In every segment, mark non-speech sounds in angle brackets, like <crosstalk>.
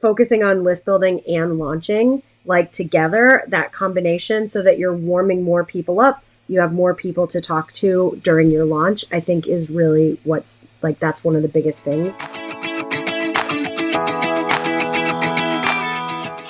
focusing on list building and launching like together, that combination, so that you're warming more people up, you have more people to talk to during your launch, I think is really what's like that's one of the biggest things.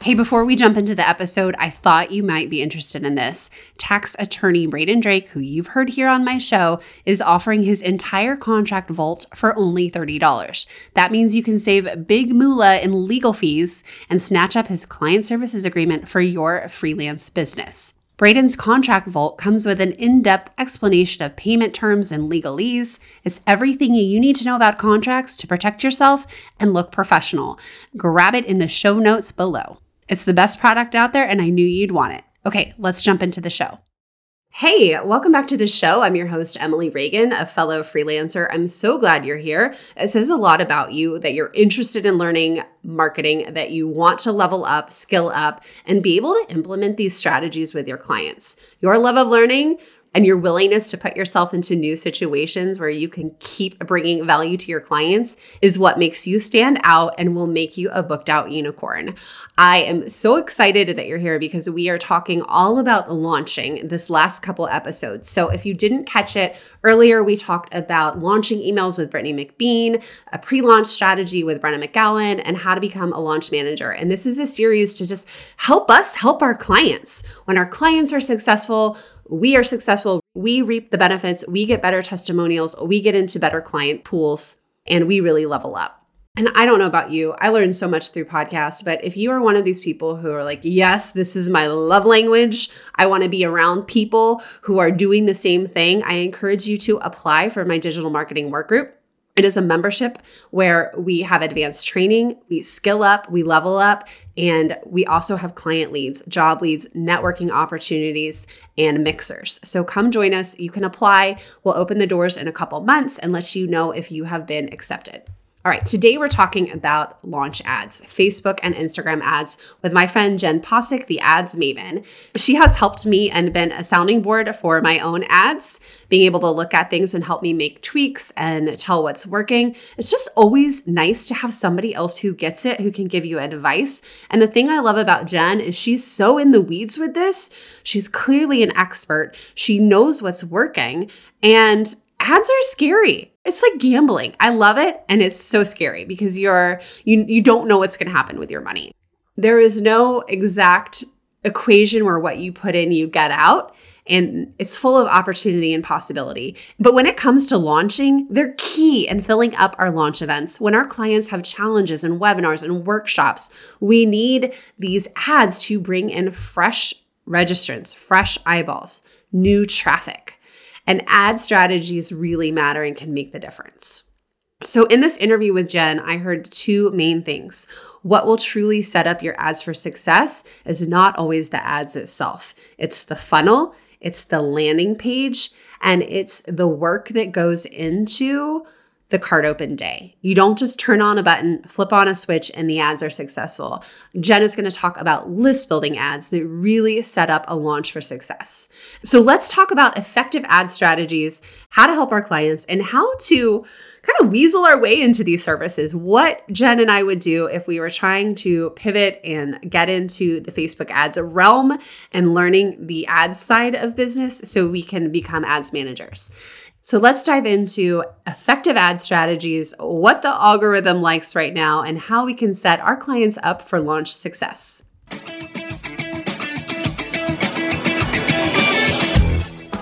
Hey, before we jump into the episode, I thought you might be interested in this. Tax attorney Braden Drake, who you've heard here on my show, is offering his entire contract vault for only $30. That means you can save big moolah in legal fees and snatch up his client services agreement for your freelance business. Braden's contract vault comes with an in depth explanation of payment terms and legalese. It's everything you need to know about contracts to protect yourself and look professional. Grab it in the show notes below. It's the best product out there, and I knew you'd want it. Okay, let's jump into the show. Hey, welcome back to the show. I'm your host, Emily Reagan, a fellow freelancer. I'm so glad you're here. It says a lot about you that you're interested in learning marketing, that you want to level up, skill up, and be able to implement these strategies with your clients. Your love of learning and your willingness to put yourself into new situations where you can keep bringing value to your clients is what makes you stand out and will make you a booked out unicorn. I am so excited that you're here because we are talking all about launching this last couple episodes. So if you didn't catch it earlier, we talked about launching emails with Brittany McBean, a pre launch strategy with Brenna McGowan, and how to become a launch manager. And this is a series to just help us help our clients. When our clients are successful, we are successful, we reap the benefits, we get better testimonials, we get into better client pools, and we really level up. And I don't know about you, I learned so much through podcasts, but if you are one of these people who are like, yes, this is my love language, I want to be around people who are doing the same thing, I encourage you to apply for my digital marketing work group. It is a membership where we have advanced training, we skill up, we level up, and we also have client leads, job leads, networking opportunities, and mixers. So come join us. You can apply. We'll open the doors in a couple months and let you know if you have been accepted. All right, today we're talking about launch ads, Facebook and Instagram ads with my friend Jen Posick, the ads maven. She has helped me and been a sounding board for my own ads, being able to look at things and help me make tweaks and tell what's working. It's just always nice to have somebody else who gets it, who can give you advice. And the thing I love about Jen is she's so in the weeds with this. She's clearly an expert. She knows what's working. And ads are scary. It's like gambling. I love it and it's so scary because you're you you don't know what's going to happen with your money. There is no exact equation where what you put in you get out and it's full of opportunity and possibility. But when it comes to launching, they're key in filling up our launch events. When our clients have challenges and webinars and workshops, we need these ads to bring in fresh registrants, fresh eyeballs, new traffic. And ad strategies really matter and can make the difference. So, in this interview with Jen, I heard two main things. What will truly set up your ads for success is not always the ads itself, it's the funnel, it's the landing page, and it's the work that goes into the cart open day. You don't just turn on a button, flip on a switch, and the ads are successful. Jen is going to talk about list building ads that really set up a launch for success. So let's talk about effective ad strategies, how to help our clients, and how to kind of weasel our way into these services. What Jen and I would do if we were trying to pivot and get into the Facebook ads realm and learning the ads side of business so we can become ads managers. So let's dive into effective ad strategies, what the algorithm likes right now, and how we can set our clients up for launch success.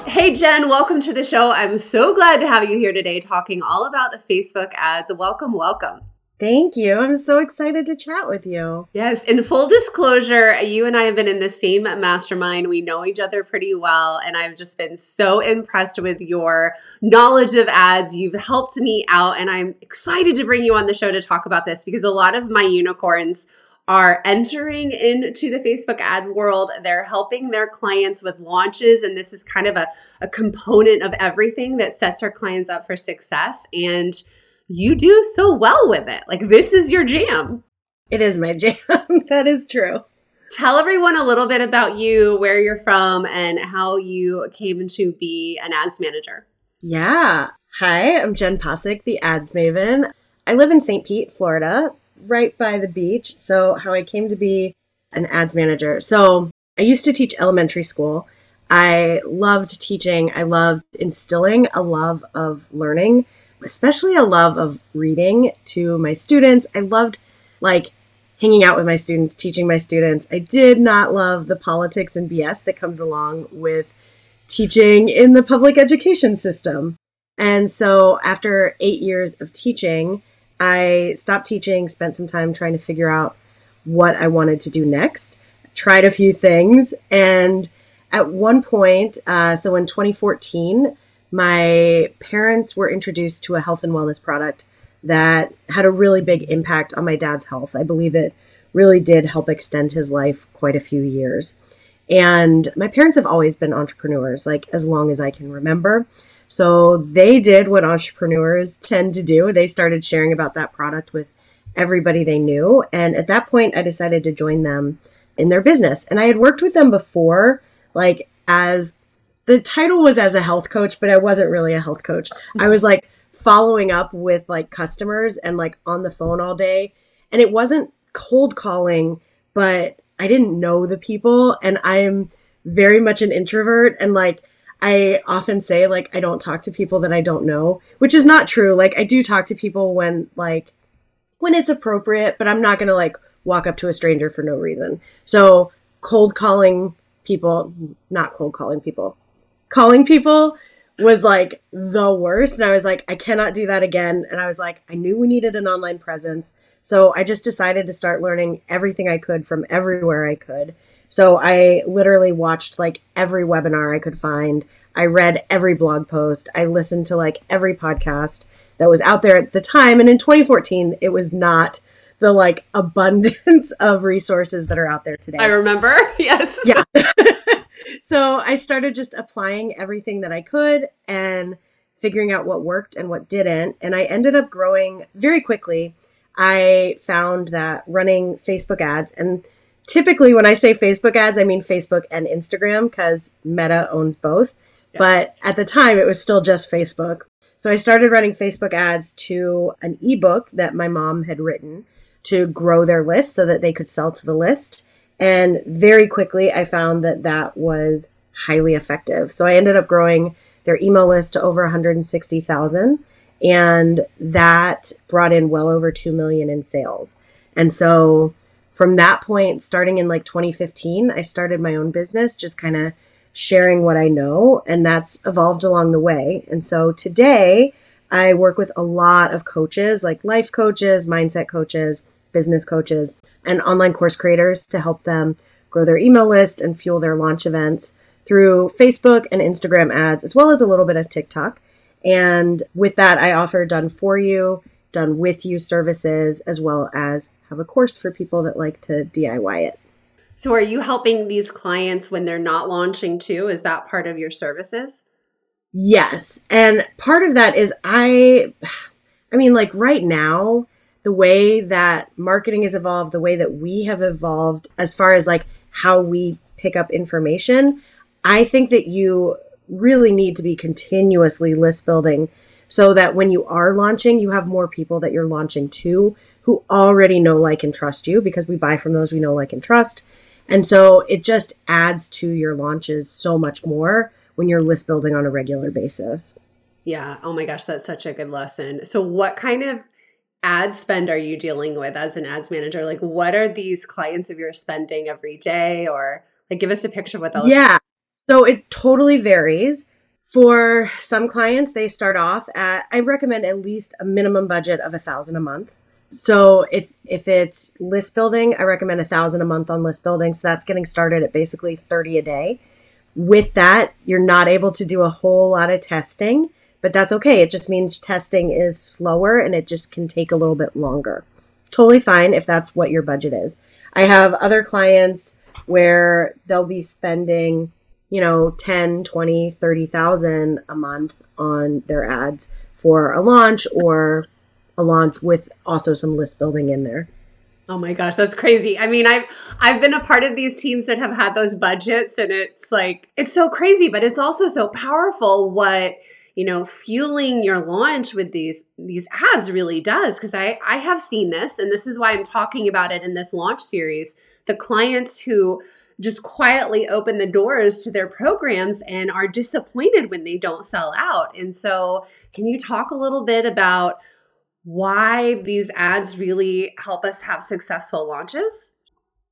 Hey, Jen, welcome to the show. I'm so glad to have you here today talking all about the Facebook ads. Welcome, welcome. Thank you. I'm so excited to chat with you. Yes. In full disclosure, you and I have been in the same mastermind. We know each other pretty well. And I've just been so impressed with your knowledge of ads. You've helped me out. And I'm excited to bring you on the show to talk about this because a lot of my unicorns are entering into the Facebook ad world. They're helping their clients with launches. And this is kind of a, a component of everything that sets our clients up for success. And you do so well with it. Like, this is your jam. It is my <laughs> jam. that is true. Tell everyone a little bit about you, where you're from, and how you came to be an ads manager. Yeah. Hi, I'm Jen Posick, the ads maven. I live in St. Pete, Florida, right by the beach. So, how I came to be an ads manager. So, I used to teach elementary school. I loved teaching. I loved instilling a love of learning, especially a love of reading to my students. I loved like hanging out with my students, teaching my students. I did not love the politics and BS that comes along with teaching in the public education system. And so after eight years of teaching, I stopped teaching, spent some time trying to figure out what I wanted to do next, tried a few things. And at one point, uh, so in 2014, my parents were introduced to a health and wellness product that had a really big impact on my dad's health. I believe it really did help extend his life quite a few years. And my parents have always been entrepreneurs, like as long as I can remember. So they did what entrepreneurs tend to do. They started sharing about that product with everybody they knew. And at that point, I decided to join them in their business. And I had worked with them before, like as the title was as a health coach, but I wasn't really a health coach. I mm-hmm. was like following up with like customers and like on the phone all day. And it wasn't cold calling, but I didn't know the people. And I'm very much an introvert. And like, I often say like I don't talk to people that I don't know, which is not true. Like I do talk to people when like when it's appropriate, but I'm not going to like walk up to a stranger for no reason. So, cold calling people, not cold calling people. Calling people was like the worst and I was like I cannot do that again and I was like I knew we needed an online presence. So, I just decided to start learning everything I could from everywhere I could so I literally watched like every webinar I could find. I read every blog post. I listened to like every podcast that was out there at the time. And in 2014, it was not the like <laughs> abundance of resources that are out there today. I remember. <laughs> Yes. Yeah. <laughs> so I started just applying everything that I could and figuring out what worked and what didn't. And I ended up growing very quickly. I found that running Facebook ads and typically when I say Facebook ads, I mean Facebook and Instagram because Meta owns both. Yeah. But at the time, it was still just Facebook. So I started running Facebook ads to an ebook that my mom had written to grow their list so that they could sell to the list. And very quickly, I found that that was highly effective. So I ended up growing their email list to over 160,000 and that brought in well over 2 million in sales. And so from that point, starting in like 2015, I started my own business, just kind of sharing what I know, and that's evolved along the way. And so today, I work with a lot of coaches, like life coaches, mindset coaches, business coaches, and online course creators to help them grow their email list and fuel their launch events through Facebook and Instagram ads, as well as a little bit of TikTok. And with that, I offer done for you done with you services as well as have a course for people that like to DIY it. So are you helping these clients when they're not launching too? Is that part of your services? Yes. And part of that is I <sighs> I mean like right now the way that marketing has evolved, the way that we have evolved as far as like how we pick up information, I think that you really need to be continuously list building so that when you are launching, you have more people that you're launching to who already know, like, and trust you because we buy from those we know, like, and trust. And so it just adds to your launches so much more when you're list building on a regular basis. Yeah. Oh my gosh, that's such a good lesson. So, what kind of ad spend are you dealing with as an ads manager? Like, what are these clients of yours spending every day? Or, like, give us a picture of what that Yeah. So, it totally varies. For some clients, they start off at I recommend at least a minimum budget of a thousand a month. So if if it's list building, I recommend a thousand a month on list building. So that's getting started at basically 30 a day. With that, you're not able to do a whole lot of testing, but that's okay. It just means testing is slower and it just can take a little bit longer. totally fine if that's what your budget is. I have other clients where they'll be spending, you know, 10, 20, 30,000 a month on their ads for a launch or a launch with also some list building in there. Oh my gosh, that's crazy. I mean, I've I've been a part of these teams that have had those budgets and it's like it's so crazy, but it's also so powerful what you know fueling your launch with these these ads really does because i i have seen this and this is why i'm talking about it in this launch series the clients who just quietly open the doors to their programs and are disappointed when they don't sell out and so can you talk a little bit about why these ads really help us have successful launches?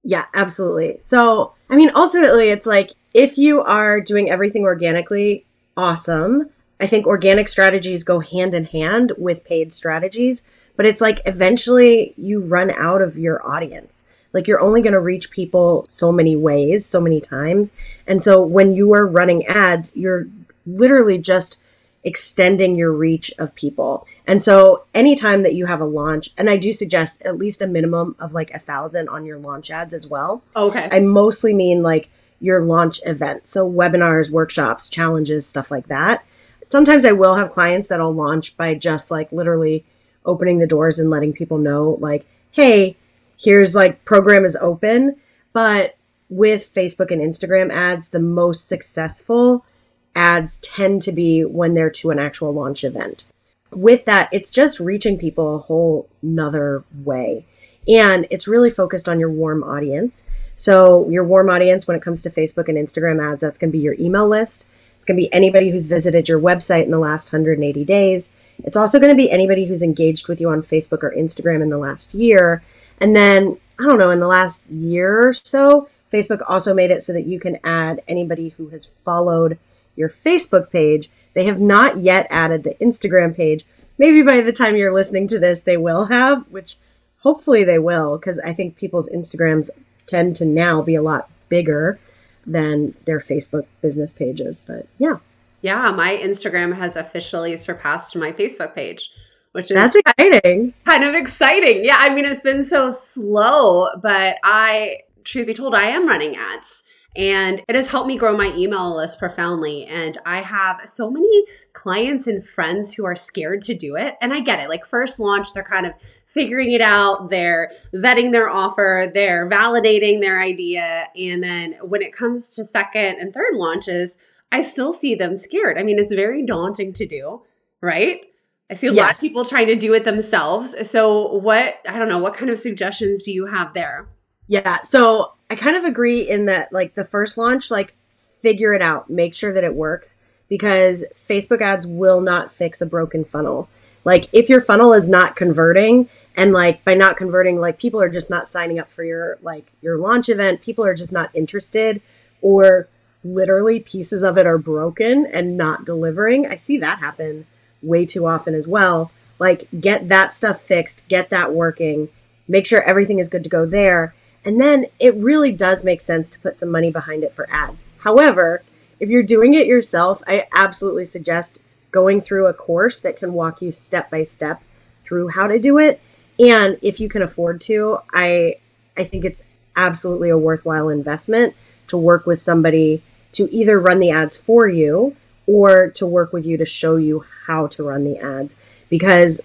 Yeah, absolutely. So, I mean, ultimately, it's like if you are doing everything organically, awesome. I think organic strategies go hand in hand with paid strategies, but it's like eventually you run out of your audience. Like you're only going to reach people so many ways, so many times. And so when you are running ads, you're literally just extending your reach of people. And so anytime that you have a launch, and I do suggest at least a minimum of like a thousand on your launch ads as well. Oh, okay. I mostly mean like your launch event. So webinars, workshops, challenges, stuff like that. Sometimes I will have clients that'll launch by just like literally opening the doors and letting people know like, hey, here's like program is open. But with Facebook and Instagram ads, the most successful ads tend to be when they're to an actual launch event. With that, it's just reaching people a whole nother way. And it's really focused on your warm audience. So, your warm audience, when it comes to Facebook and Instagram ads, that's going to be your email list. It's going to be anybody who's visited your website in the last 180 days. It's also going to be anybody who's engaged with you on Facebook or Instagram in the last year. And then, I don't know, in the last year or so, Facebook also made it so that you can add anybody who has followed your Facebook page. They have not yet added the Instagram page. Maybe by the time you're listening to this, they will have, which hopefully they will, because I think people's Instagrams tend to now be a lot bigger than their Facebook business pages. But yeah. Yeah, my Instagram has officially surpassed my Facebook page, which is That's exciting. Kind of exciting. Yeah, I mean it's been so slow, but I truth be told I am running ads. And it has helped me grow my email list profoundly. And I have so many clients and friends who are scared to do it. And I get it. Like, first launch, they're kind of figuring it out, they're vetting their offer, they're validating their idea. And then when it comes to second and third launches, I still see them scared. I mean, it's very daunting to do, right? I see a yes. lot of people trying to do it themselves. So, what, I don't know, what kind of suggestions do you have there? Yeah. So I kind of agree in that, like, the first launch, like, figure it out, make sure that it works because Facebook ads will not fix a broken funnel. Like, if your funnel is not converting, and like by not converting, like, people are just not signing up for your, like, your launch event, people are just not interested, or literally pieces of it are broken and not delivering. I see that happen way too often as well. Like, get that stuff fixed, get that working, make sure everything is good to go there and then it really does make sense to put some money behind it for ads. However, if you're doing it yourself, I absolutely suggest going through a course that can walk you step by step through how to do it. And if you can afford to, I I think it's absolutely a worthwhile investment to work with somebody to either run the ads for you or to work with you to show you how to run the ads because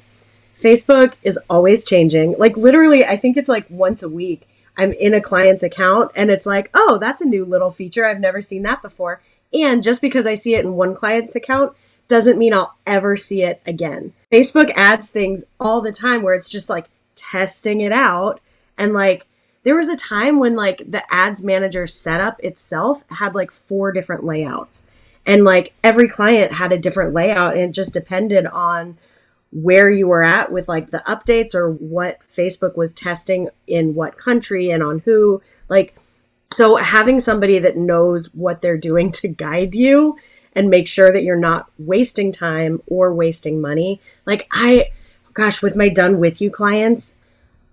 Facebook is always changing. Like literally, I think it's like once a week I'm in a client's account and it's like, oh, that's a new little feature. I've never seen that before. And just because I see it in one client's account doesn't mean I'll ever see it again. Facebook adds things all the time where it's just like testing it out. And like, there was a time when like the ads manager setup itself had like four different layouts. And like every client had a different layout and it just depended on where you were at with like the updates or what Facebook was testing in what country and on who. Like, so having somebody that knows what they're doing <laughs> to guide you and make sure that you're not wasting time or wasting money. Like, I, gosh, with my done with you clients,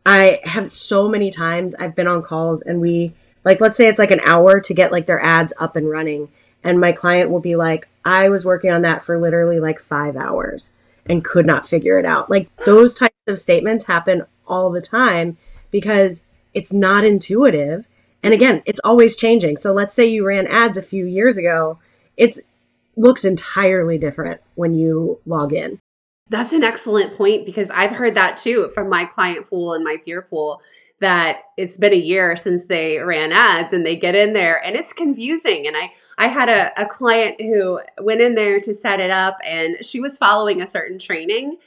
I have so many times I've been on calls and we, like, let's say it's like an hour to get like their ads up and running. And my client will be like, I was working on that for literally like five hours and could not figure it out. Like those types of statements happen all the time because it's not intuitive. And again, it's always changing. So let's say you ran ads a few years ago, it's looks entirely different when you log in. That's an excellent point because I've heard that too from my client pool and my peer pool that it's been a year since they ran ads and they get in there and it's confusing. And I, I had a, a client who went in there to set it up and she was following a certain training.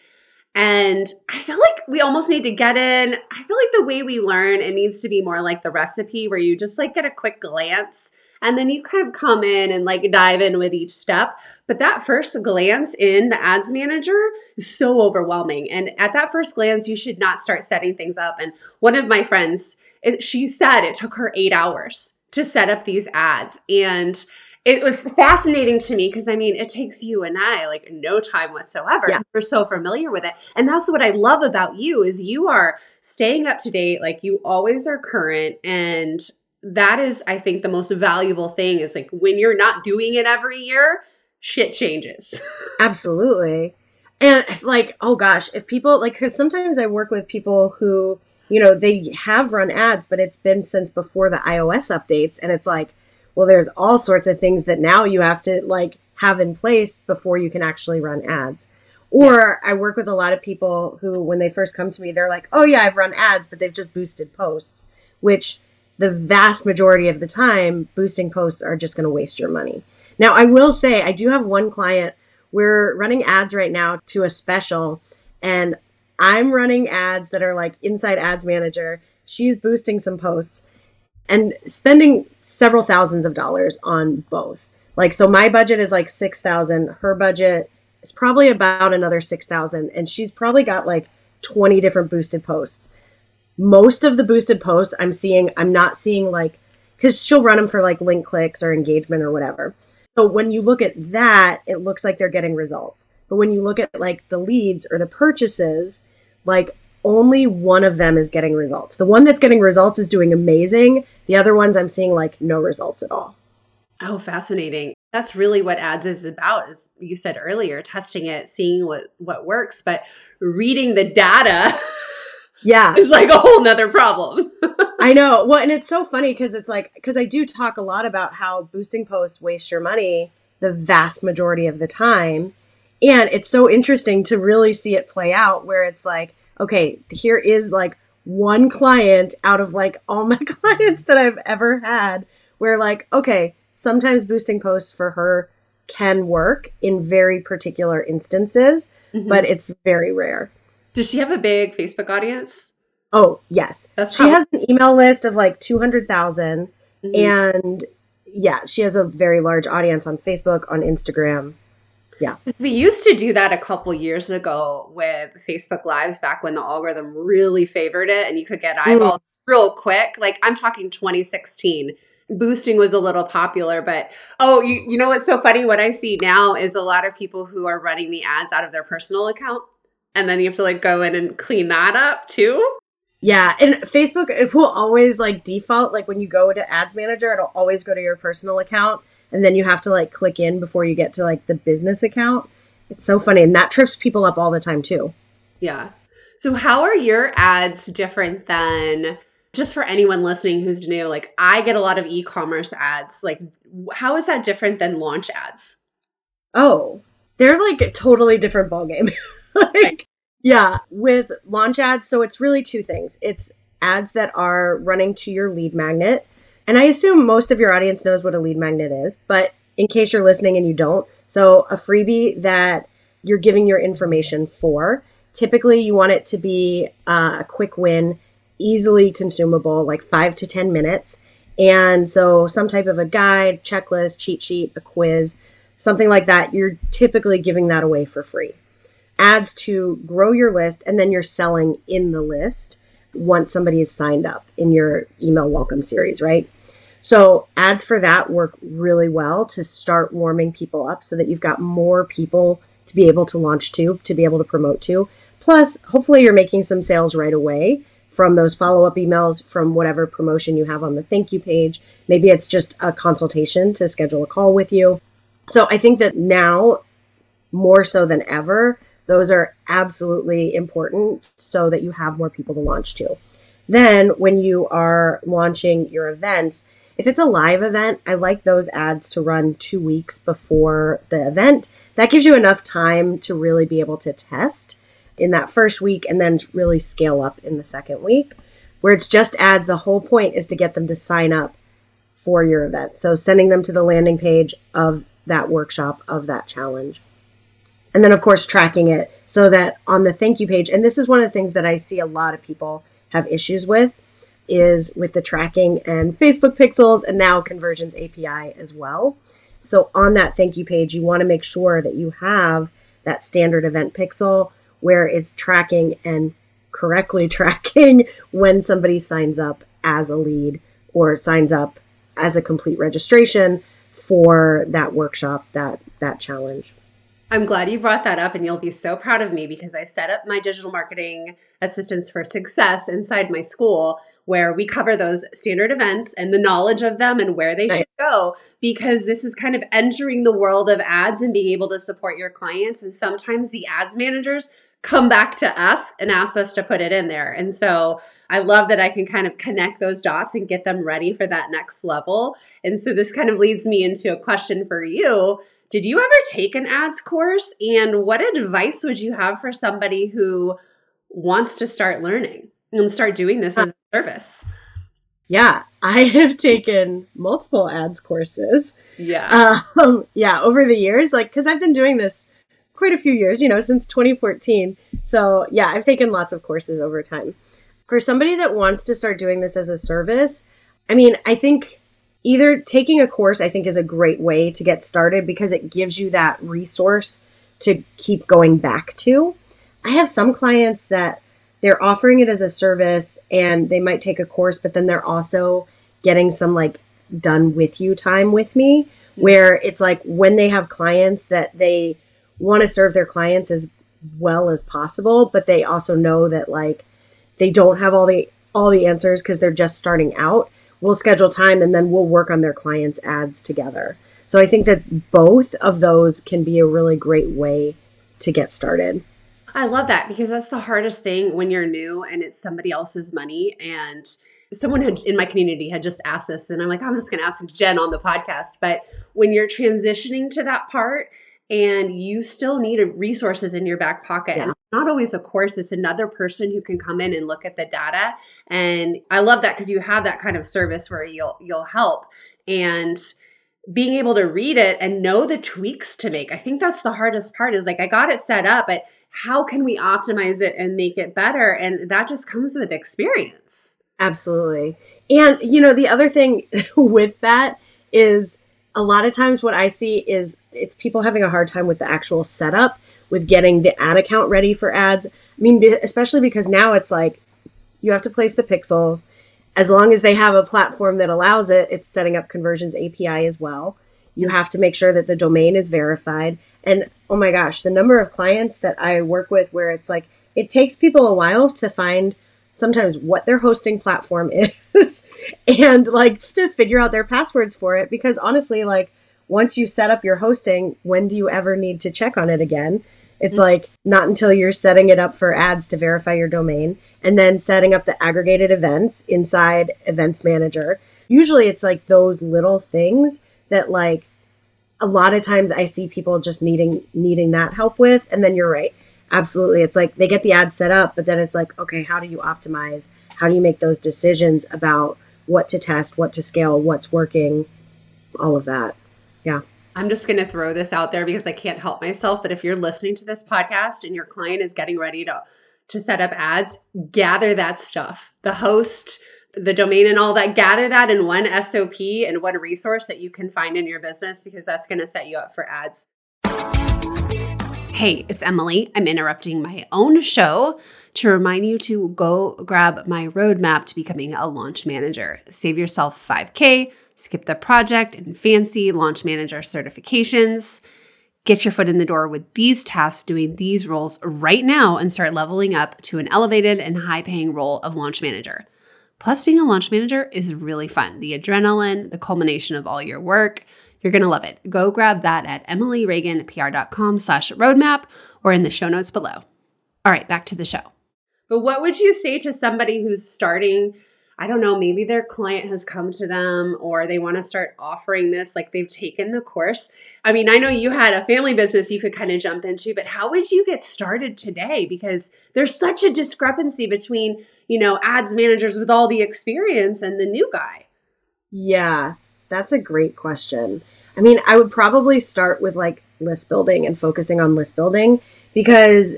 And I feel like we almost need to get in. I feel like the way we learn, it needs to be more like the recipe where you just like get a quick glance and then you kind of come in and like dive in with each step. But that first glance in the ads manager is so overwhelming. And at that first glance, you should not start setting things up. And one of my friends, she said it took her eight hours to set up these ads. And it was fascinating to me because I mean, it takes you and I like no time whatsoever. Yeah. We're so familiar with it. And that's what I love about you is you are staying up to date. Like you always are current and that is, I think, the most valuable thing is like when you're not doing it every year, shit changes. <laughs> Absolutely. And like, oh gosh, if people like, because sometimes I work with people who, you know, they have run ads, but it's been since before the iOS updates. And it's like, well, there's all sorts of things that now you have to like have in place before you can actually run ads. Or yeah. I work with a lot of people who, when they first come to me, they're like, oh yeah, I've run ads, but they've just boosted posts, which the vast majority of the time, boosting posts are just going to waste your money. Now, I will say, I do have one client. We're running ads right now to a special, and I'm running ads that are like inside ads manager. She's boosting some posts and spending several thousands of dollars on both. Like, so my budget is like 6,000. Her budget is probably about another 6,000. And she's probably got like 20 different boosted posts most of the boosted posts I'm seeing, I'm not seeing like, because she'll run them for like link clicks or engagement or whatever. So when you look at that, it looks like they're getting results. But when you look at like the leads or the purchases, like only one of them is getting results. The one that's getting results is doing amazing. The other ones I'm seeing like no results at all. Oh, fascinating. That's really what ads is about, as you said earlier, testing it, seeing what what works, but reading the data <laughs> yeah. <laughs> It's like a whole nother problem. <laughs> I know. Well and it's so funny because it's like because i do talk a lot about how boosting posts waste your money the vast majority of the time. And it's so interesting to really see it play out where it's like okay here is like one client out of like all my <laughs> clients that i've ever had where like okay sometimes boosting posts for her can work in very particular instances mm-hmm. but it's very rare does she have a big Facebook audience? Oh, yes. That's probably- she has an email list of like 200,000 mm-hmm. and yeah, she has a very large audience on Facebook, on Instagram. Yeah. We used to do that a couple years ago with Facebook Lives back when the algorithm really favored it and you could get mm. eyeballs mm. real quick. Like I'm talking 2016 boosting was a little popular but oh you, you know what's so funny what i see now is a lot of people who are running the ads out of their personal account and then you have to like go in and clean that up too. Yeah, and Facebook it will always like default like when you go to Ads Manager, it'll always go to your personal account, and then you have to like click in before you get to like the business account. It's so funny, and that trips people up all the time too. Yeah. So how are your ads different than just for anyone listening who's new? Like I get a lot of e-commerce ads. Like how is that different than launch ads? Oh, they're like a totally different ballgame. <laughs> like, yeah, with launch ads, so it's really two things. It's ads that are running to your lead magnet. And I assume most of your audience knows what a lead magnet is, but in case you're listening and you don't, so a freebie that you're giving your information for, typically you want it to be uh, a quick win, easily consumable, like five to 10 minutes. And so some type of a guide, checklist, cheat sheet, a quiz, something like that, you're typically giving that away for free ads to grow your list and then you're selling in the list once somebody is signed up in your email welcome series, right? So ads for that work really well to start warming people up so that you've got more people to be able to launch to, to be able to promote to. Plus, hopefully you're making some sales right away from those follow-up emails from whatever promotion you have on the thank you page. Maybe it's just a consultation to schedule a call with you. So I think that now more so than ever, Those are absolutely important so that you have more people to launch to. Then, when you are launching your events, if it's a live event, I like those ads to run two weeks before the event. That gives you enough time to really be able to test in that first week and then really scale up in the second week. Where it's just ads, the whole point is to get them to sign up for your event. So sending them to the landing page of that workshop, of that challenge. And then, of course, tracking it so that on the thank you page, and this is one of the things that I see a lot of people have issues with is with the tracking and Facebook pixels and now conversions API as well. So on that thank you page, you want to make sure that you have that standard event pixel where it's tracking and correctly <laughs> tracking when somebody signs up as a lead or signs up as a complete registration for that workshop, that that challenge. I'm glad you brought that up, and you'll be so proud of me because I set up my digital marketing assistants for success inside my school where we cover those standard events and the knowledge of them and where they should go because this is kind of entering the world of ads and being able to support your clients. And sometimes the ads managers come back to us and ask us to put it in there. And so I love that I can kind of connect those dots and get them ready for that next level. And so this kind of leads me into a question for you. Did you ever take an ads course? And what advice would you have for somebody who wants to start learning and start doing this as a service? Yeah, <laughs> I have taken multiple ads courses. Yeah. Um, yeah, over the years, like, because I've been doing this quite a few years, you know, since 2014. So, yeah, I've taken lots of courses over time. For somebody that wants to start doing this as a service, I mean, I think either taking a course, I think, is a great way to get started because it gives you that resource to keep going back to. I have some clients that they're offering it as a service and they might take a course, but then they're also getting some like done with you time with me where it's like when they have clients that they want to serve their clients as well as possible, but they also know that like they don't have all the all the answers because they're just starting out. We'll schedule time and then we'll work on their clients' ads together. So I think that both of those can be a really great way to get started. I love that because that's the hardest thing when you're new and it's somebody else's money. And someone had, in my community had just asked this, and I'm like, I'm just going to ask Jen on the podcast. But when you're transitioning to that part, and you still need resources in your back pocket. Yeah. Not always a course, it's another person who can come in and look at the data. And I love that because you have that kind of service where you'll you'll help. And being able to read it and know the tweaks to make. I think that's the hardest part is like I got it set up, but how can we optimize it and make it better? And that just comes with experience. Absolutely. And, you know, the other thing <laughs> with that is a lot of times what I see is it's people having a hard time with the actual setup, with getting the ad account ready for ads. I mean, especially because now it's like you have to place the pixels. As long as they have a platform that allows it, it's setting up conversions API as well. You have to make sure that the domain is verified. And oh my gosh, the number of clients that I work with where it's like it takes people a while to find sometimes what their hosting platform <laughs> is and like to figure out their passwords for it because honestly like once you set up your hosting when do you ever need to check on it again it's mm-hmm. like not until you're setting it up for ads to verify your domain and then setting up the aggregated events inside events manager usually it's like those little things that like a lot of times I see people just needing needing that help with and then you're right. Absolutely. It's like they get the ad set up, but then it's like, okay, how do you optimize? How do you make those decisions about what to test, what to scale, what's working, all of that. Yeah. I'm just going to throw this out there because I can't help myself, but if you're listening to this podcast and your client is getting ready to to set up ads, gather that stuff. The host, the domain and all that, gather that in one SOP and one resource that you can find in your business because that's going to set you up for ads. Hey, it's Emily. I'm interrupting my own show to remind you to go grab my roadmap to becoming a launch manager. Save yourself 5K, skip the project and fancy launch manager certifications. Get your foot in the door with these tasks doing these roles right now and start leveling up to an elevated and high paying role of launch manager. Plus, being a launch manager is really fun. The adrenaline, the culmination of all your work, You're going to love it. Go grab that at emilyreaganpr.com slash roadmap or in the show notes below. All right, back to the show. But what would you say to somebody who's starting – I don't know, maybe their client has come to them or they want to start offering this, like they've taken the course. I mean, I know you had a family business you could kind of jump into, but how would you get started today? Because there's such a discrepancy between, you know, ads managers with all the experience and the new guy. Yeah, that's a great question. I mean, I would probably start with like list building and focusing on list building because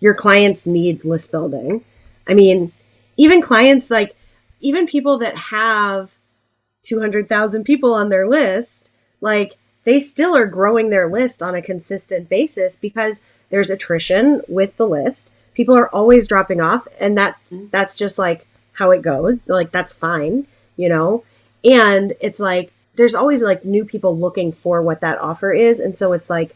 your clients need list building. I mean, even clients like even people that have 200,000 people on their list, like they still are growing their list on a consistent basis because there's attrition with the list. People are always dropping off and that that's just like how it goes. Like that's fine, you know? And it's like there's always like new people looking for what that offer is and so it's like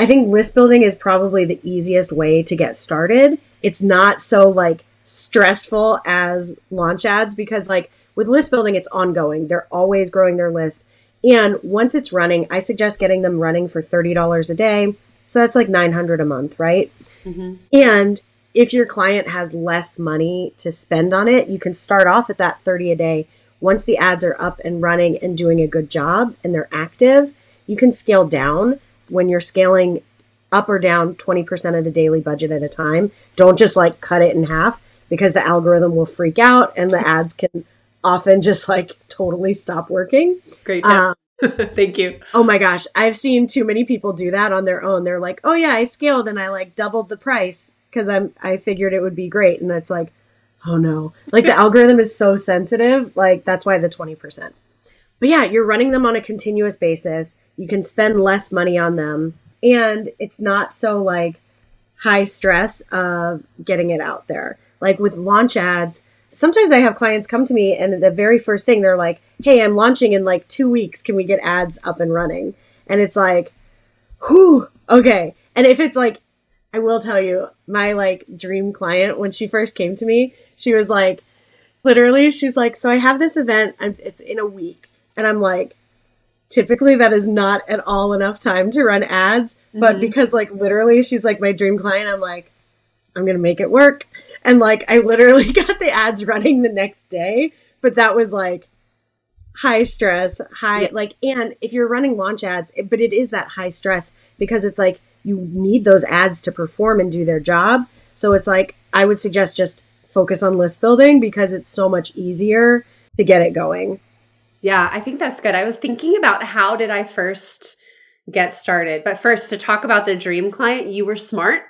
I think list building is probably the easiest way to get started. It's not so like stressful as launch ads because like with list building it's ongoing. They're always growing their list. And once it's running i suggest getting them running for $30 a day. So that's like 900 a month right? Mm-hmm. and if your client has less money to spend on it you can start off at that 30 a day. Once the ads are up and running and doing a good job and they're active you can scale down when you're scaling up or down 20% of the daily budget at a time don't just like cut it in half because the algorithm will freak out and the ads can often just like totally stop working. Great job. Um, <laughs> Thank you. Oh my gosh, I've seen too many people do that on their own. They're like, "Oh yeah, I scaled and I like doubled the price because I'm I figured it would be great." And it's like, "Oh no." Like the <laughs> algorithm is so sensitive, like that's why the 20%. But yeah, you're running them on a continuous basis. You can spend less money on them and it's not so like high stress of getting it out there. Like with launch ads, sometimes I have clients come to me and the very first thing they're like, "Hey, I'm launching in like 2 weeks. Can we get ads up and running?" And it's like, "Whew, okay." And if it's like I will tell you, my like dream client when she first came to me, she was like literally she's like, "So I have this event it's in a week." And I'm like, typically that is not at all enough time to run ads, but mm-hmm. because like literally she's like my dream client, I'm like I'm to make it work. And like, I literally <laughs> got the ads running the next day, but that was like high stress, high, yeah. like, and if you're running launch ads, but it is that high stress because it's like you need those ads to perform and do their job. So it's like, I would suggest just focus on list building because it's so much easier to get it going. Yeah, I think that's good. I was thinking about how did I first get started. But first, to talk about the dream client, you were smart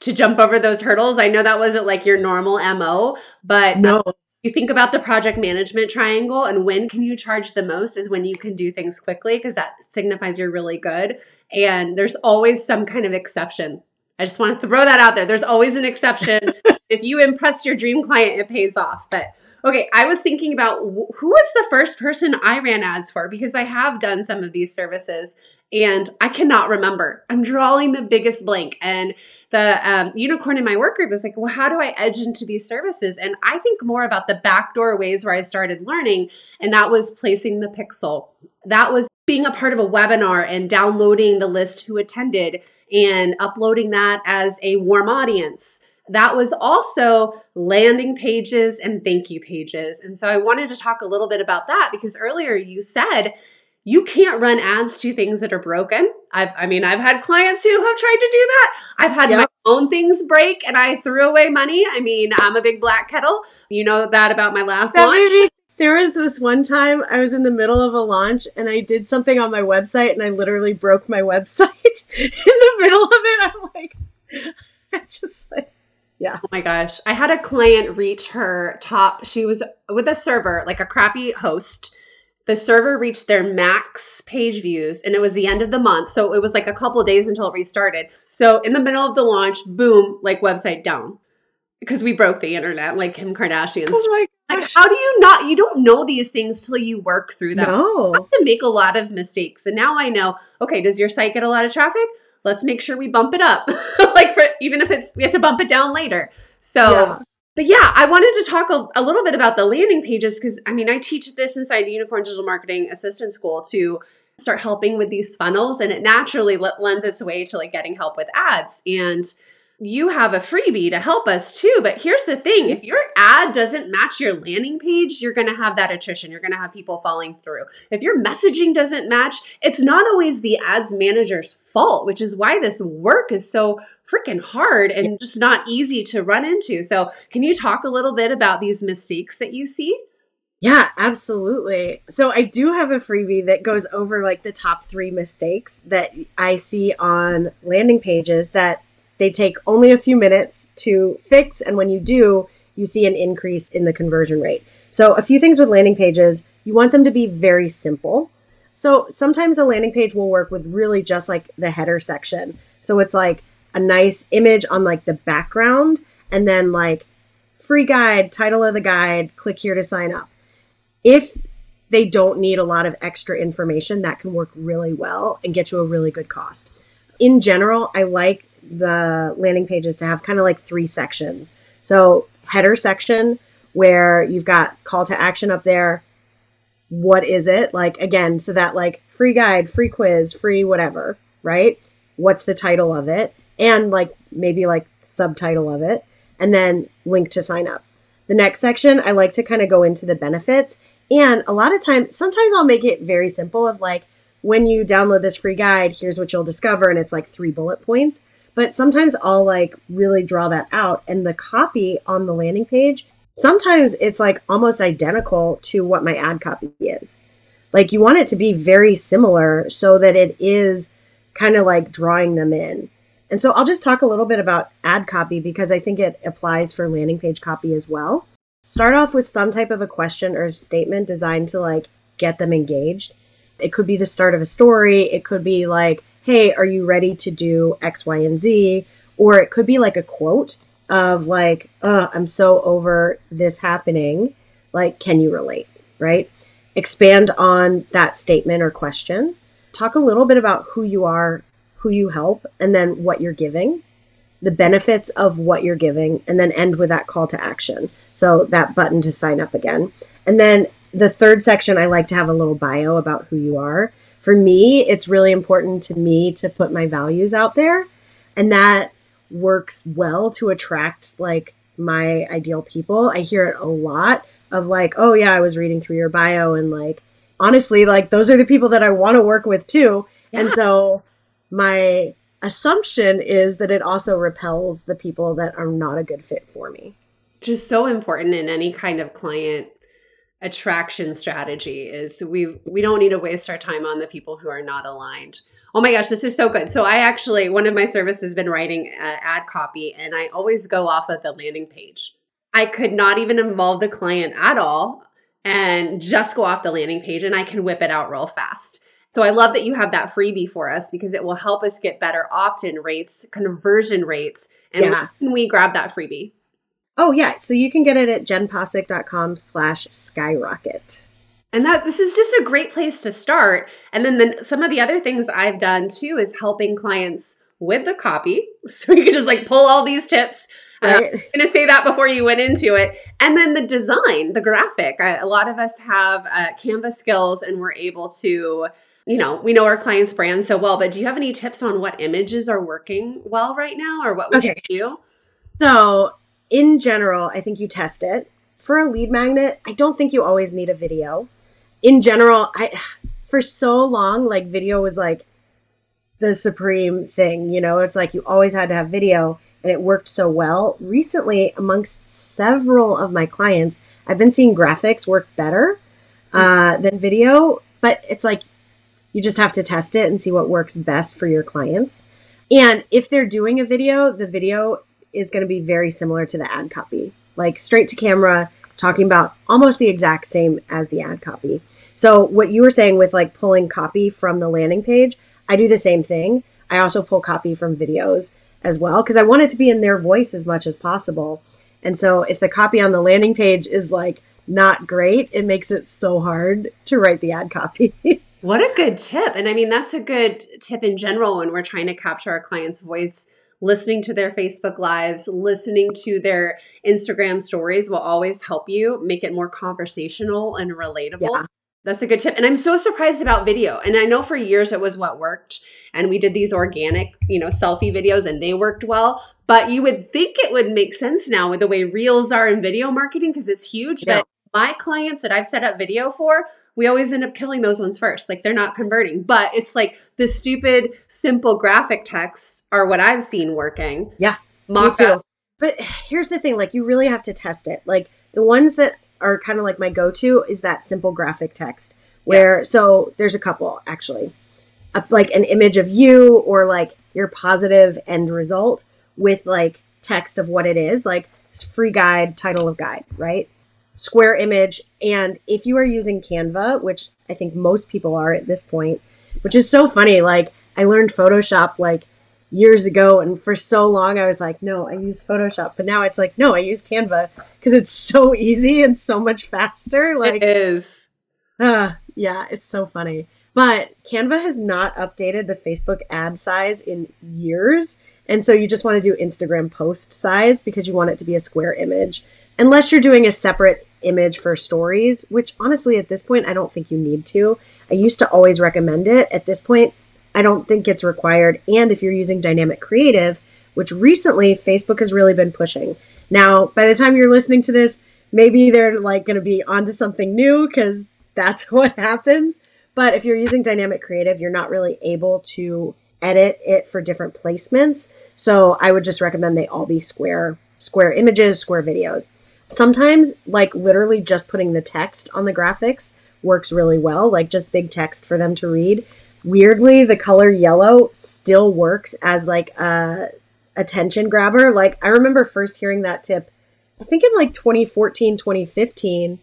to jump over those hurdles. I know that wasn't like your normal MO, but no. Um, you think about the project management triangle and when can you charge the most is when you can do things quickly because that signifies you're really good. And there's always some kind of exception. I just want to throw that out there. There's always an exception. <laughs> if you impress your dream client, it pays off. But Okay, I was thinking about who was the first person I ran ads for because I have done some of these services and I cannot remember. I'm drawing the biggest blank. And the um, unicorn in my work group was like, well, how do I edge into these services? And I think more about the backdoor ways where I started learning, and that was placing the pixel. That was being a part of a webinar and downloading the list who attended and uploading that as a warm audience that was also landing pages and thank you pages. And so I wanted to talk a little bit about that because earlier you said you can't run ads to things that are broken. I've, I mean, I've had clients who have tried to do that. I've had yep. my own things break and I threw away money. I mean, I'm a big black kettle. You know that about my last that launch. There was this one time I was in the middle of a launch and I did something on my website and I literally broke my <laughs> website in the middle of it. I'm like, <laughs> I just like, yeah. Oh my gosh. I had a client reach her top. She was with a server, like a crappy host. The server reached their max page views and it was the end of the month. So it was like a couple days until it restarted. So in the middle of the launch, boom, like website down. Because we broke the internet like Kim Kardashian. Oh my gosh. Like, how do you not? You don't know these things till you work through them. No. I have to make a lot of mistakes. And now I know, okay, does your site get a lot of traffic? Let's make sure we bump it up. <laughs> like for even if it's we have to bump it down later. So yeah. but yeah, I wanted to talk a, a little bit about the landing pages because I mean I teach this inside the Unicorn Digital Marketing Assistant School to start helping with these funnels and it naturally lends its way to like getting help with ads and you have a freebie to help us too. But here's the thing if your ad doesn't match your landing page, you're going to have that attrition. You're going to have people falling through. If your messaging doesn't match, it's not always the ads manager's fault, which is why this work is so freaking hard and just not easy to run into. So, can you talk a little bit about these mistakes that you see? Yeah, absolutely. So I do have a freebie that goes over like the top three mistakes that I see on landing pages that they take only a few minutes to fix. And when you do, you see an increase in the conversion rate. So, a few things with landing pages you want them to be very simple. So, sometimes a landing page will work with really just like the header section. So, it's like a nice image on like the background and then like free guide, title of the guide, click here to sign up. If they don't need a lot of extra information, that can work really well and get you a really good cost. In general, I like the landing pages to have kind of like three sections. So, header section where you've got call to action up there. What is it? Like, again, so that like free guide, free quiz, free whatever, right? What's the title of it? And like maybe like subtitle of it, and then link to sign up. The next section, I like to kind of go into the benefits. And a lot of times, sometimes I'll make it very simple of like, when you download this free guide, here's what you'll discover. And it's like three bullet points. But sometimes I'll like really draw that out. And the copy on the landing page, sometimes it's like almost identical to what my ad copy is. Like you want it to be very similar so that it is kind of like drawing them in. And so I'll just talk a little bit about ad copy because I think it applies for landing page copy as well. Start off with some type of a question or statement designed to like get them engaged. It could be the start of a story, it could be like hey, are you ready to do X, Y, and Z? Or it could be like a quote of like, uh, I'm so over this happening. Like, can you relate? Right? Expand on that statement or question. Talk a little bit about who you are, who you help, and then what you're giving, the benefits of what you're giving, and then end with that call to action. So that button to sign up again. And then the third section, I like to have a little bio about who you are for me, it's really important to me to put my values out there. And that works well to attract like my ideal people. I hear it a lot of like, oh, yeah, I was reading through your bio. And like, honestly, like those are the people that I want to work with too. Yeah. And so my assumption is that it also repels the people that are not a good fit for me. Just so important in any kind of client attraction strategy is we we don't need to waste our time on the people who are not aligned. Oh my gosh, this is so good. So I actually one of my services has been writing uh, ad copy and I always go off of the landing page. I could not even involve the client at all and just go off the landing page and I can whip it out real fast. So I love that you have that freebie for us because it will help us get better opt-in rates, conversion rates, and yeah. when we grab that freebie. Oh yeah, so you can get it at jennpossick.com slash skyrocket. And that this is just a great place to start. And then the, some of the other things I've done too is helping clients with the copy. <laughs> So you can just like pull all these tips. Uh, right. Uh, I'm going to say that before you went into it. And then the design, the graphic. I, a lot of us have uh, Canva skills and we're able to, you know, we know our clients' brand so well, but do you have any tips on what images are working well right now or what we okay. should do? So in general, I think you test it. For a lead magnet, I don't think you always need a video. In general, I for so long like video was like the supreme thing, you know, it's like you always had to have video and it worked so well. Recently, amongst several of my clients, I've been seeing graphics work better uh, than video, but it's like you just have to test it and see what works best for your clients. And if they're doing a video, the video is going to be very similar to the ad copy, like straight to camera, talking about almost the exact same as the ad copy. So, what you were saying with like pulling copy from the landing page, I do the same thing. I also pull copy from videos as well because I want it to be in their voice as much as possible. And so, if the copy on the landing page is like not great, it makes it so hard to write the ad copy. <laughs> what a good tip. And I mean, that's a good tip in general when we're trying to capture our client's voice listening to their Facebook lives, listening to their Instagram stories will always help you make it more conversational and relatable. Yeah. That's a good tip. And I'm so surprised about video. And I know for years it was what worked. And we did these organic, you know, selfie videos and they worked well. But you would think it would make sense now with the way reels are in video marketing because it's huge. Yeah. But my clients that I've set up video for, we always end up killing those ones first. Like they're not converting. But it's like the stupid, simple graphic texts are what I've seen working. Yeah. Mock up. But here's the thing like you really have to test it. Like the ones that are kind of like my go-to is that simple graphic text where yeah. so there's a couple actually a, like an image of you or like your positive end result with like text of what it is like free guide title of guide right square image. And if you are using canva which i think most people are at this point which is so funny like i learned photoshop like years ago and for so long i was like no i use photoshop. But now it's like no i use canva because it's so <laughs> easy and so much faster like it is. uh, yeah it's so funny. But canva has not updated the facebook ad size in years and so you just want to do instagram post size because you want it to be a square image. Unless you're doing a separate image for stories which honestly at this point i don't think you need to i used to always recommend it at this point I don't think it's required. And if you're using dynamic creative, which recently Facebook has really been pushing. Now, by the time you're listening to this, maybe they're like going to be onto something new because that's <laughs> what happens. But if you're using dynamic creative, you're not really able to edit it for different placements. So I would just recommend they all be square, square images, square videos. Sometimes, like literally just putting the text on the graphics works really well, like just big text for them to read. Weirdly the color yellow still works as like a attention grabber. Like i remember first hearing that tip i think in like 2014 2015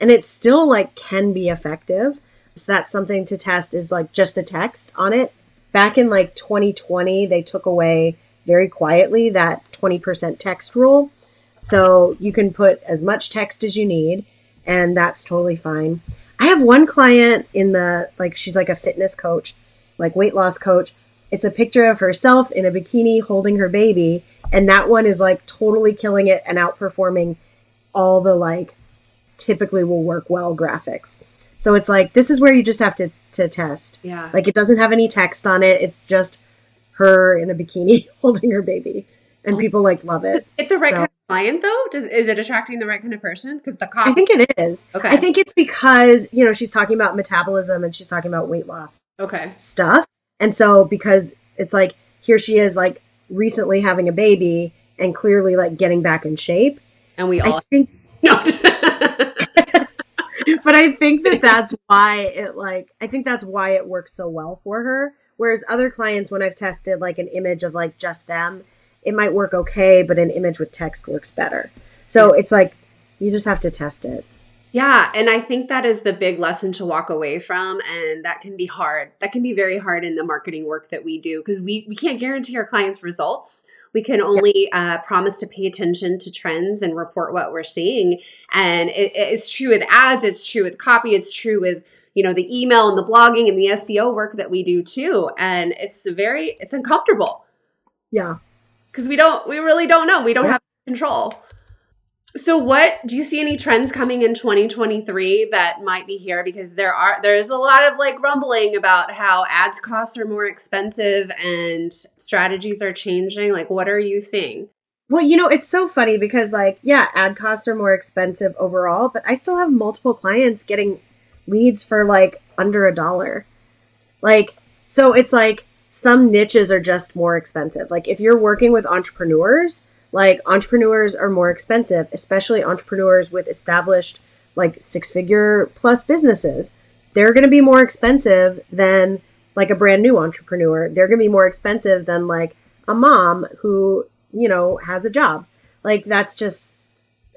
and it still like can be effective. So that's something to test is like just the text on it. Back in like 2020 they took away very quietly that 20% text rule so you can put as much text as you need and that's totally fine I have one client in the like she's like a fitness coach, like weight loss coach. It's a picture of herself in a bikini holding her baby, and that one is like totally killing it and outperforming all the like typically will work well graphics. So it's like this is where you just have to to test. Yeah. Like it doesn't have any text on it. It's just her in a bikini <laughs> holding her baby. And people like love it. The right so. kind client though? Does is it attracting the right kind of person? Because the copy- I think it is. Okay. I think it's because you know she's talking about metabolism and she's talking about weight loss. Okay. Stuff, and so because it's like here she is like recently having a baby and clearly like getting back in shape. And we all I think. <laughs> <laughs> but I think that that's why it like I think that's why it works so well for her. Whereas other clients, when I've tested like an image of like just them it might work okay, but an image with text works better. So it's like you just have to test it. Yeah, and I think that is the big lesson to walk away from and that can be hard. That can be very hard in the marketing work that we do because we we can't guarantee our clients results. We can only uh, promise to pay attention to trends and report what we're seeing. And it, it's true with ads, it's true with copy, it's true with you know the email and the blogging and the SEO work that we do too. And it's very it's uncomfortable. Yeah because we don't we really don't know. We don't have control. So what do you see any trends coming in 2023 that might be here? Because there are there's a lot of like rumbling about how ads costs are more expensive and strategies are changing. Like what are you seeing? Well you know it's so funny because like yeah ad costs are more expensive overall but i still have multiple clients getting leads for like under a dollar. Like so it's like some niches are just more expensive. Like if you're working with entrepreneurs, like entrepreneurs are more expensive, especially entrepreneurs with established like six figure plus businesses. They're going to be more expensive than like a brand new entrepreneur. They're going to be more expensive than like a mom who, you know, has a job. Like that's just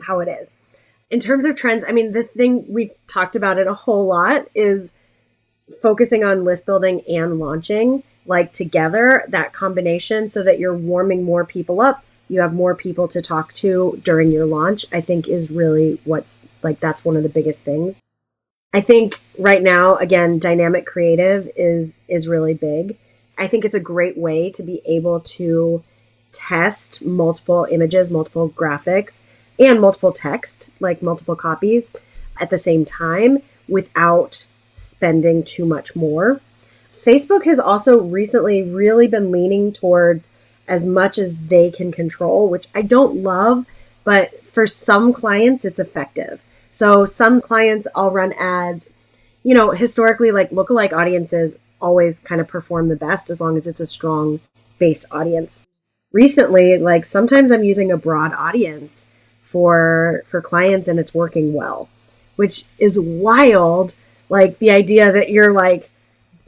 how it is. In terms of trends, I mean, the thing we talked about it a whole lot is focusing on list building and launching like together, that combination, so that you're warming more people up. You have more people to talk to during your launch, I think is really what's like that's one of the biggest things. I think right now, again, dynamic creative is is really big. I think it's a great way to be able to test multiple images, multiple graphics, and multiple text, like multiple copies at the same time without spending too much more. Facebook has also recently really been leaning towards as much as they can control, which I don't love, but for some clients, it's effective. So some clients, I'll run ads. You know, historically, like lookalike audiences always kind of perform the best as long as it's a strong base audience. Recently, like sometimes I'm using a broad audience for for clients and it's working well, which is wild. Like the idea that you're like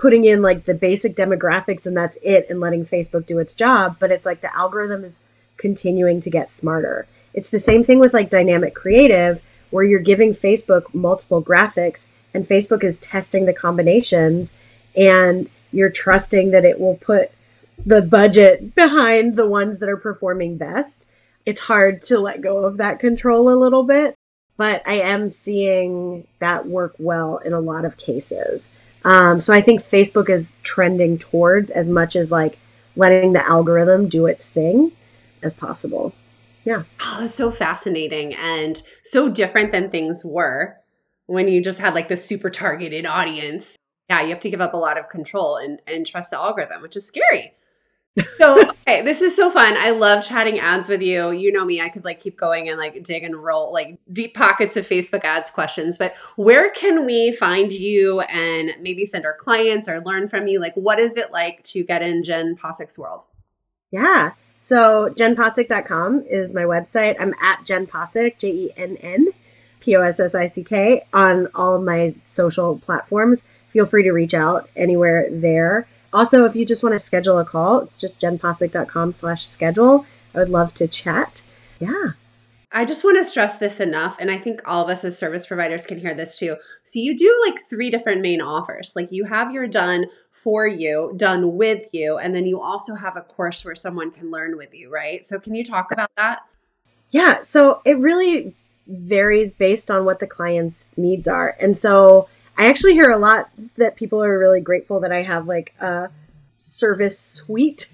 putting in like the basic demographics and that's it and letting Facebook do its job, but it's like the algorithm is continuing to get smarter. It's the same thing with like dynamic creative where you're giving Facebook multiple graphics and Facebook is testing the combinations and you're trusting that it will put the budget behind the ones that are performing best. It's hard to let go of that control a little bit, but I am seeing that work well in a lot of cases. Um, so I think Facebook is trending towards as much as like letting the algorithm do its thing as possible. Yeah. Oh, that's so fascinating and so different than things were when you just had like the super targeted audience. Yeah, you have to give up a lot of control and, and trust the algorithm, which is scary so okay, this is so fun. I love chatting ads with you. You know me, I could like keep going and like dig and roll like deep pockets of Facebook ads questions. But where can we find you and maybe send our clients or learn from you? Like, what is it like to get in Jenn Possick's world? Yeah. So jennpossick.com is my website. I'm at Jenn Possick, J E N N P O S S I C K on all my social platforms. Feel free to reach out anywhere there. Also, if you just want to schedule a call, it's just jennpossick.com slash schedule. I would love to chat. Yeah. I just want to stress this enough, and I think all of us as service providers can hear this too. So, you do like three different main offers. Like, you have your done for you, done with you, and then you also have a course where someone can learn with you, right? So, can you talk about that? Yeah. So, it really varies based on what the client's needs are. And so, I actually hear a lot that people are really grateful that I have like a service suite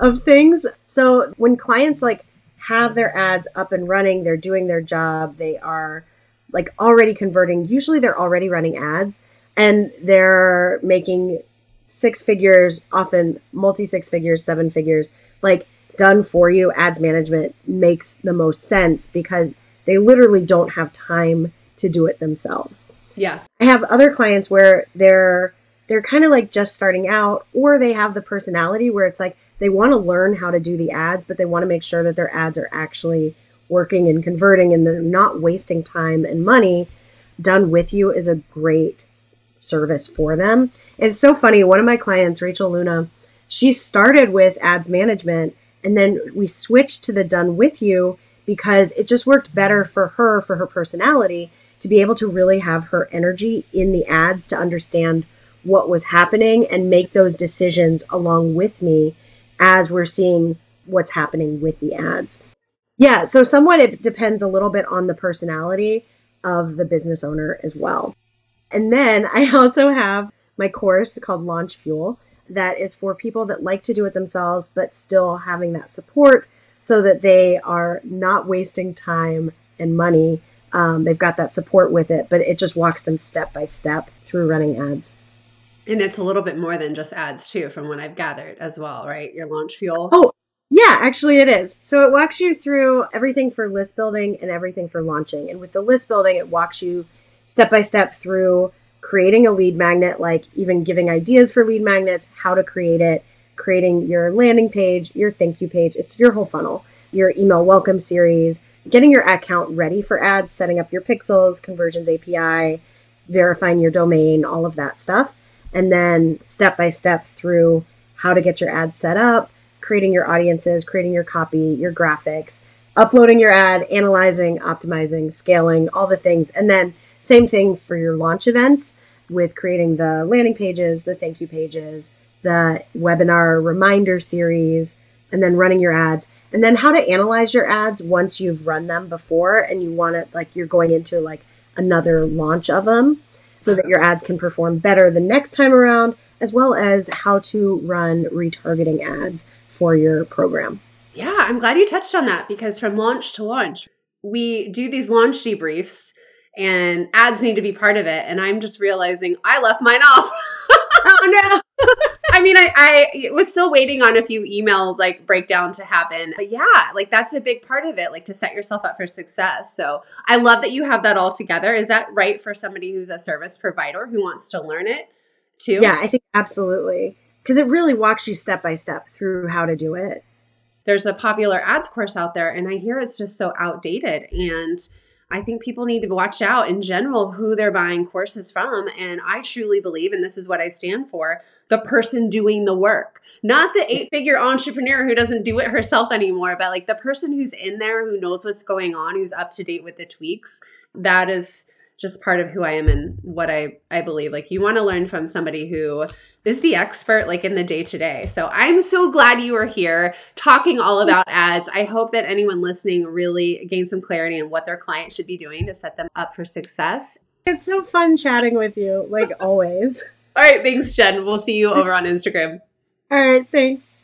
of things. So when clients like have their ads up and running, they're doing their job, they are like already converting. Usually they're already running ads and they're making six figures, often multi six figures, seven figures, like done for you ads management makes the most sense because they literally don't have time to do it themselves. Yeah. I have other clients where they're they're kind of like just starting out or they have the personality where it's like they want to learn how to do the ads, but they want to make sure that their ads are actually working and converting and they're not wasting time and money. Done with you is a great service for them. And it's so funny. One of my clients, Rachel Luna, she started with ads management and then we switched to the done with you because it just worked better for her, for her personality to be able to really have her energy in the ads to understand what was happening and make those decisions along with me as we're seeing what's happening with the ads. Yeah, so somewhat it depends a little bit on the personality of the business owner as well. And then I <laughs> also have my course called Launch Fuel that is for people that like to do it themselves but still having that support so that they are not wasting time and money um, they've got that support with it, but it just walks them step by step through running ads. And it's a little bit more than just ads, too, from what I've gathered as well, right? Your launch fuel. Oh, yeah, actually, it is. So it walks you through everything for list building and everything for launching. And with the list building, it walks you step by step through creating a lead magnet, like even giving ideas for lead magnets, how to create it, creating your landing page, your thank you page. It's your whole funnel, your email welcome series, getting your account ready for ads, setting up your pixels, conversions API, verifying your domain, all of that stuff. And then step by step through how to get your ads set up, creating your audiences, creating your copy, your graphics, uploading your ad, analyzing, optimizing, scaling, all the things. And then same thing for your launch events with creating the landing pages, the thank you pages, the webinar reminder series, and then running your ads and then how to analyze your ads once you've run them before and you want it like you're going into like another launch of them so that your ads can perform better the next time around as well as how to run retargeting ads for your program. Yeah, I'm glad you touched on that because from launch to launch, we do these launch debriefs and ads need to be part of it. And I'm just realizing I left mine off. <laughs> oh no. I mean, I, I was still waiting on a few emails like breakdown to happen. But yeah, like that's a big part of it, like to set yourself up for success. So I love that you have that all together. Is that right for somebody who's a service provider who wants to learn it too? Yeah, I think absolutely. Because it really walks you step by step through how to do it. There's a popular ads course out there, and I hear it's just so outdated. And I think people need to watch out in general who they're buying courses from. And I truly believe, and this is what I stand for the person doing the work, not the eight figure entrepreneur who doesn't do it herself anymore, but like the person who's in there, who knows what's going on, who's up to date with the tweaks. That is just part of who I am and what I, I believe. Like you want to learn from somebody who is the expert like in the day to day. So I'm so glad you are here talking all about ads. I hope that anyone listening really gains some clarity on what their client should be doing to set them up for success. It's so fun chatting with you, like <laughs> always. all right, thanks, Jenn. We'll see you over on Instagram. All right, thanks.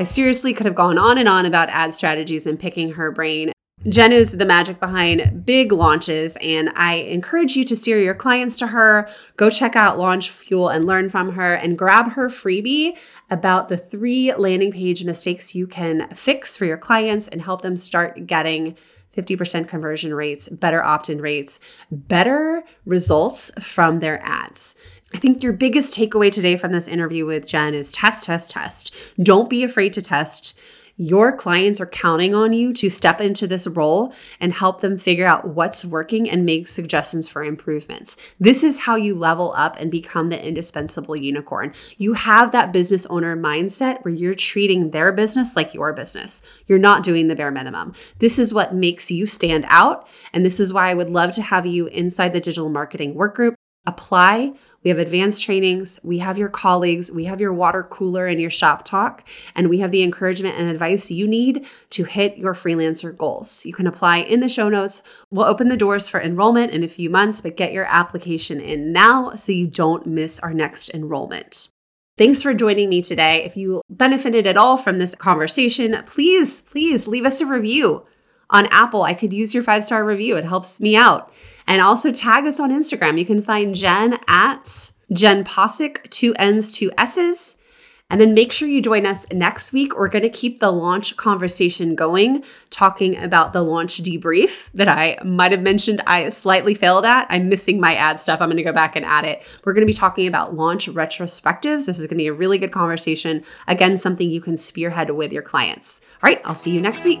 I seriously could have gone on and on about ad strategies and picking her brain. Jenn is the magic behind big launches, and I encourage you to steer your clients to her. Go check out Launch Fuel and learn from her, and grab her freebie about the three landing page mistakes you can fix for your clients and help them start getting 50% conversion rates, better opt in rates, better results from their ads. I think your biggest takeaway today from this interview with Jenn is test, test, test. Don't be afraid to test. Your clients are counting on you to step into this role and help them figure out what's working and make suggestions for improvements. This is how you level up and become the indispensable unicorn. You have that business owner mindset where you're treating their business like your business. You're not doing the bare minimum. This is what makes you stand out. And this is why I would love to have you inside the digital marketing work group. apply. We have advanced trainings. We have your colleagues. We have your water cooler and your shop talk. And we have the encouragement and advice you need to hit your freelancer goals. You can apply in the show notes. We'll open the doors for enrollment in a few months, but get your application in now so you don't miss our next enrollment. Thanks for joining me today. If you benefited at all from this conversation, please, please leave us a review on Apple, I could use your five star review. It helps me out. And also tag us on Instagram. You can find Jenn at Jenn Possick, two N's, two S's. And then make sure you join us next week. We're going to keep the launch conversation going, talking about the launch debrief that I might have mentioned I slightly failed at. I'm missing my ad stuff. I'm going to go back and add it. We're going to be talking about launch retrospectives. This is going to be a really good conversation. Again, something you can spearhead with your clients. All right, I'll see you next week.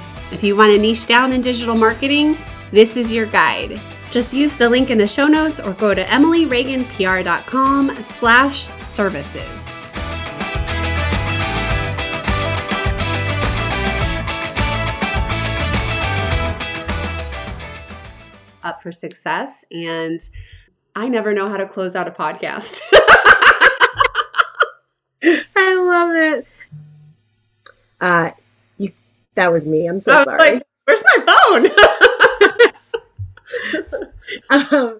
If you want to niche down in digital marketing, this is your guide. Just use the link in the show notes or go to emilyreaganpr.com slash services. Up for success and I never know how to close out a podcast. <laughs> I love it. Uh, that was me. I'm so sorry. Like, Where's my phone? <laughs> <laughs> um,